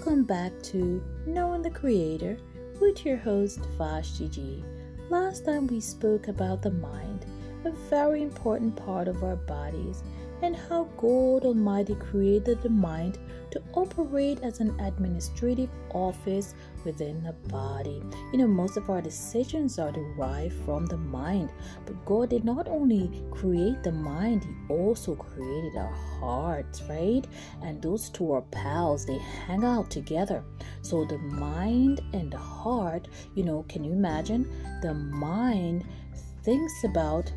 Welcome back to Knowing the Creator with your host Vashti G. Last time we spoke about the mind, a very important part of our bodies, and how God Almighty created the mind to operate as an administrative office within the body. You know, most of our decisions are derived from the mind, but God did not only create the mind, He also created our hearts, right? And those two are pals, they hang out together. So the mind and the heart, you know, can you imagine? The mind thinks about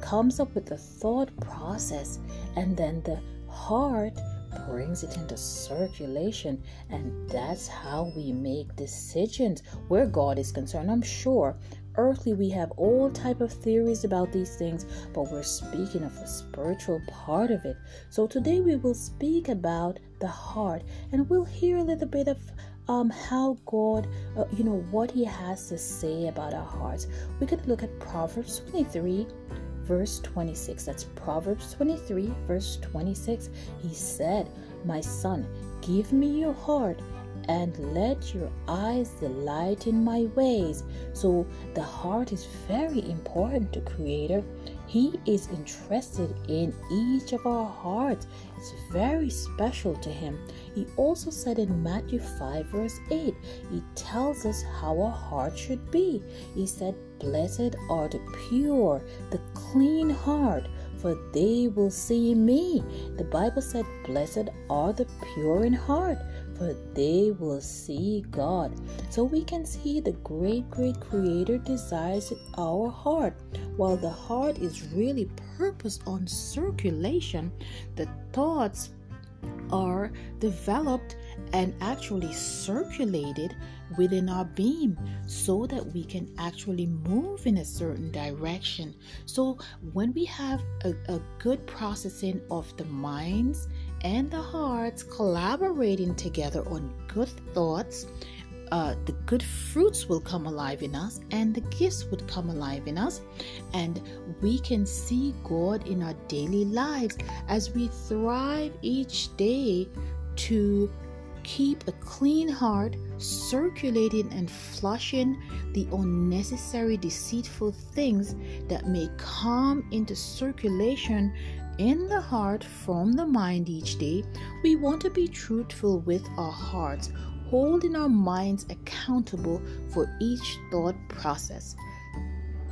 comes up with the thought process and then the heart brings it into circulation and that's how we make decisions where god is concerned i'm sure earthly we have all type of theories about these things but we're speaking of the spiritual part of it so today we will speak about the heart and we'll hear a little bit of um, how God, uh, you know, what He has to say about our hearts. We could look at Proverbs 23, verse 26. That's Proverbs 23, verse 26. He said, My son, give me your heart and let your eyes delight in my ways. So the heart is very important to Creator. He is interested in each of our hearts. It's very special to Him. He also said in Matthew 5, verse 8, He tells us how our heart should be. He said, Blessed are the pure, the clean heart, for they will see me. The Bible said, Blessed are the pure in heart, for they will see God. So we can see the great, great Creator desires our heart. While the heart is really purpose on circulation, the thoughts are developed and actually circulated within our beam so that we can actually move in a certain direction. So, when we have a, a good processing of the minds and the hearts collaborating together on good thoughts, uh, the good fruits will come alive in us and the gifts would come alive in us. And we can see god in our daily lives as we thrive each day to keep a clean heart circulating and flushing the unnecessary deceitful things that may come into circulation in the heart from the mind each day we want to be truthful with our hearts holding our minds accountable for each thought process.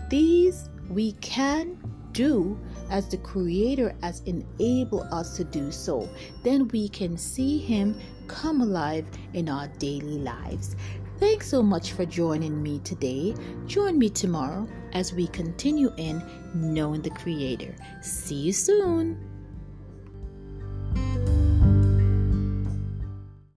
These we can do as the Creator has enabled us to do so. Then we can see Him come alive in our daily lives. Thanks so much for joining me today. Join me tomorrow as we continue in knowing the Creator. See you soon.